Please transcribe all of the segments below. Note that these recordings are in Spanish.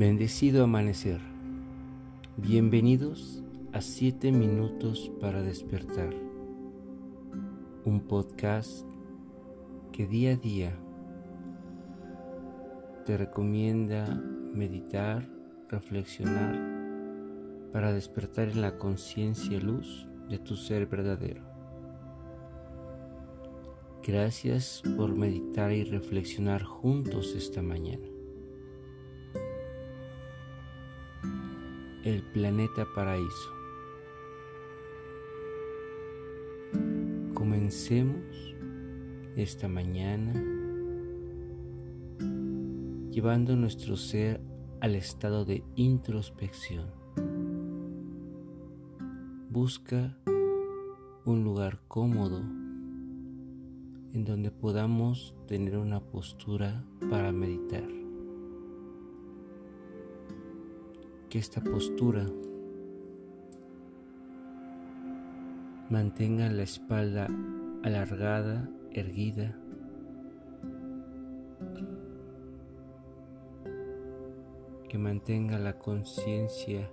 Bendecido amanecer. Bienvenidos a 7 minutos para despertar. Un podcast que día a día te recomienda meditar, reflexionar para despertar en la conciencia y luz de tu ser verdadero. Gracias por meditar y reflexionar juntos esta mañana. El planeta paraíso. Comencemos esta mañana llevando nuestro ser al estado de introspección. Busca un lugar cómodo en donde podamos tener una postura para meditar. Que esta postura mantenga la espalda alargada, erguida. Que mantenga la conciencia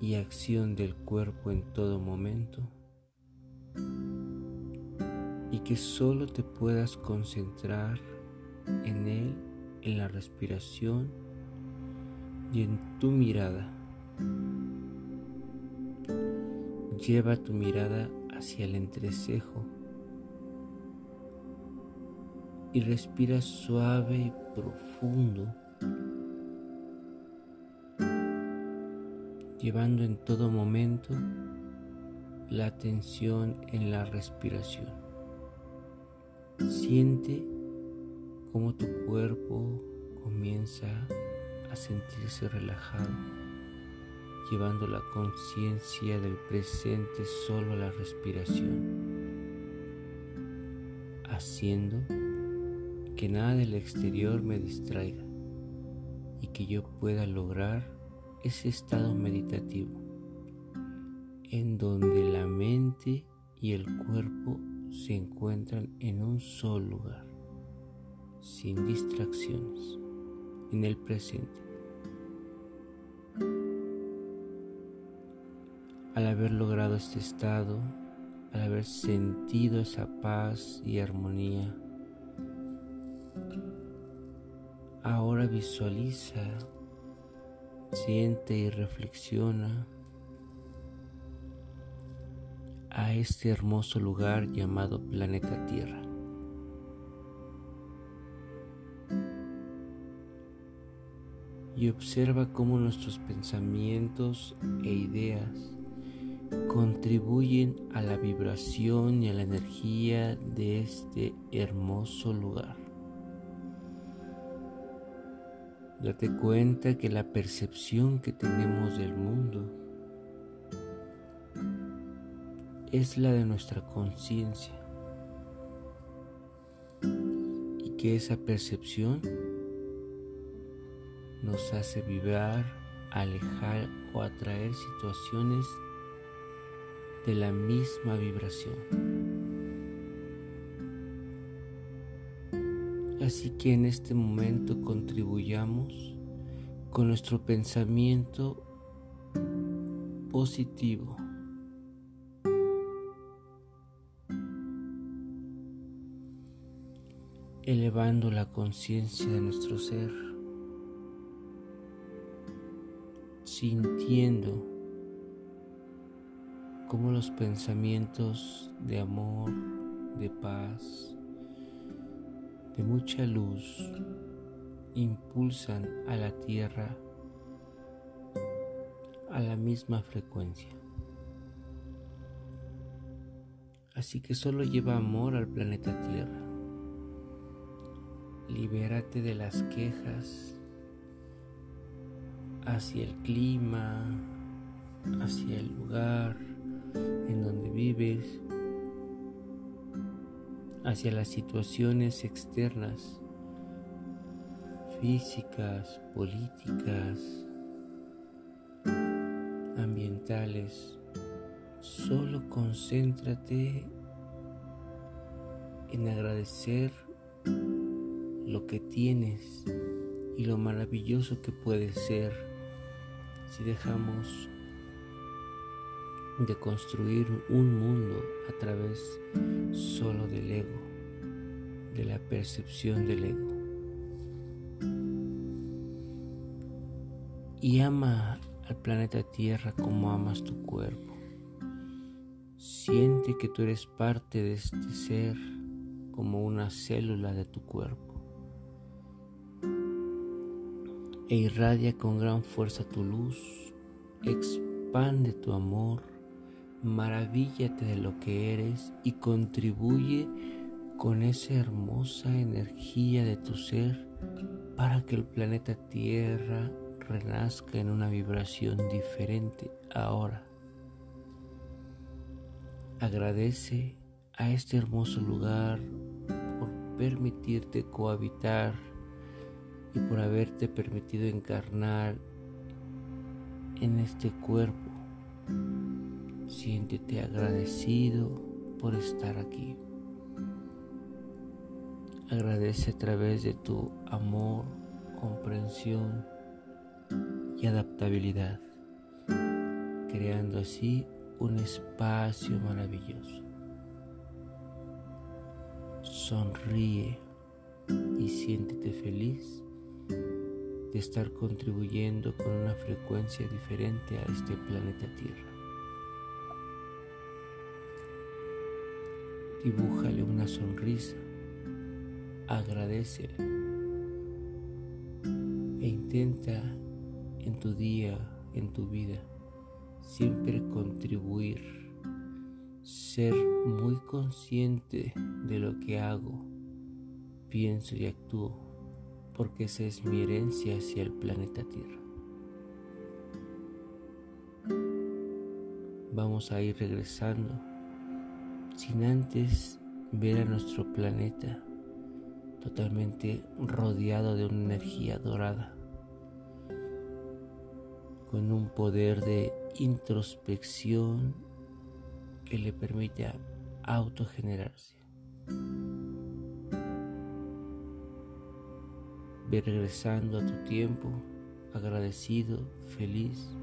y acción del cuerpo en todo momento y que solo te puedas concentrar en él, en la respiración y en tu mirada. Lleva tu mirada hacia el entrecejo y respira suave y profundo, llevando en todo momento la atención en la respiración. Siente cómo tu cuerpo comienza a sentirse relajado, llevando la conciencia del presente solo a la respiración, haciendo que nada del exterior me distraiga y que yo pueda lograr ese estado meditativo en donde la mente y el cuerpo se encuentran en un solo lugar, sin distracciones, en el presente. Al haber logrado este estado, al haber sentido esa paz y armonía, ahora visualiza, siente y reflexiona a este hermoso lugar llamado planeta Tierra. Y observa cómo nuestros pensamientos e ideas contribuyen a la vibración y a la energía de este hermoso lugar. Date cuenta que la percepción que tenemos del mundo es la de nuestra conciencia y que esa percepción nos hace vibrar, alejar o atraer situaciones de la misma vibración. Así que en este momento contribuyamos con nuestro pensamiento positivo elevando la conciencia de nuestro ser, sintiendo cómo los pensamientos de amor, de paz, de mucha luz impulsan a la tierra a la misma frecuencia. Así que solo lleva amor al planeta Tierra. Libérate de las quejas hacia el clima, hacia el lugar en donde vives, hacia las situaciones externas, físicas, políticas, ambientales. Solo concéntrate en agradecer lo que tienes y lo maravilloso que puede ser si dejamos de construir un mundo a través solo del ego, de la percepción del ego. Y ama al planeta Tierra como amas tu cuerpo. Siente que tú eres parte de este ser como una célula de tu cuerpo. E irradia con gran fuerza tu luz, expande tu amor maravíllate de lo que eres y contribuye con esa hermosa energía de tu ser para que el planeta Tierra renazca en una vibración diferente ahora. Agradece a este hermoso lugar por permitirte cohabitar y por haberte permitido encarnar en este cuerpo Siéntete agradecido por estar aquí. Agradece a través de tu amor, comprensión y adaptabilidad, creando así un espacio maravilloso. Sonríe y siéntete feliz de estar contribuyendo con una frecuencia diferente a este planeta Tierra. Dibújale una sonrisa, agradecele e intenta en tu día, en tu vida, siempre contribuir, ser muy consciente de lo que hago, pienso y actúo, porque esa es mi herencia hacia el planeta Tierra. Vamos a ir regresando sin antes ver a nuestro planeta totalmente rodeado de una energía dorada, con un poder de introspección que le permite autogenerarse. Regresando a tu tiempo, agradecido, feliz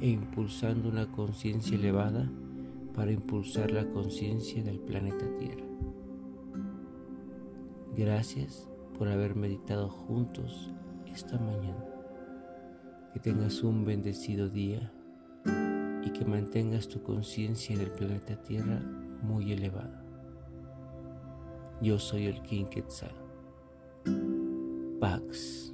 e impulsando una conciencia elevada para impulsar la conciencia del planeta Tierra. Gracias por haber meditado juntos esta mañana. Que tengas un bendecido día y que mantengas tu conciencia del planeta Tierra muy elevada. Yo soy el King Quetzal. bugs.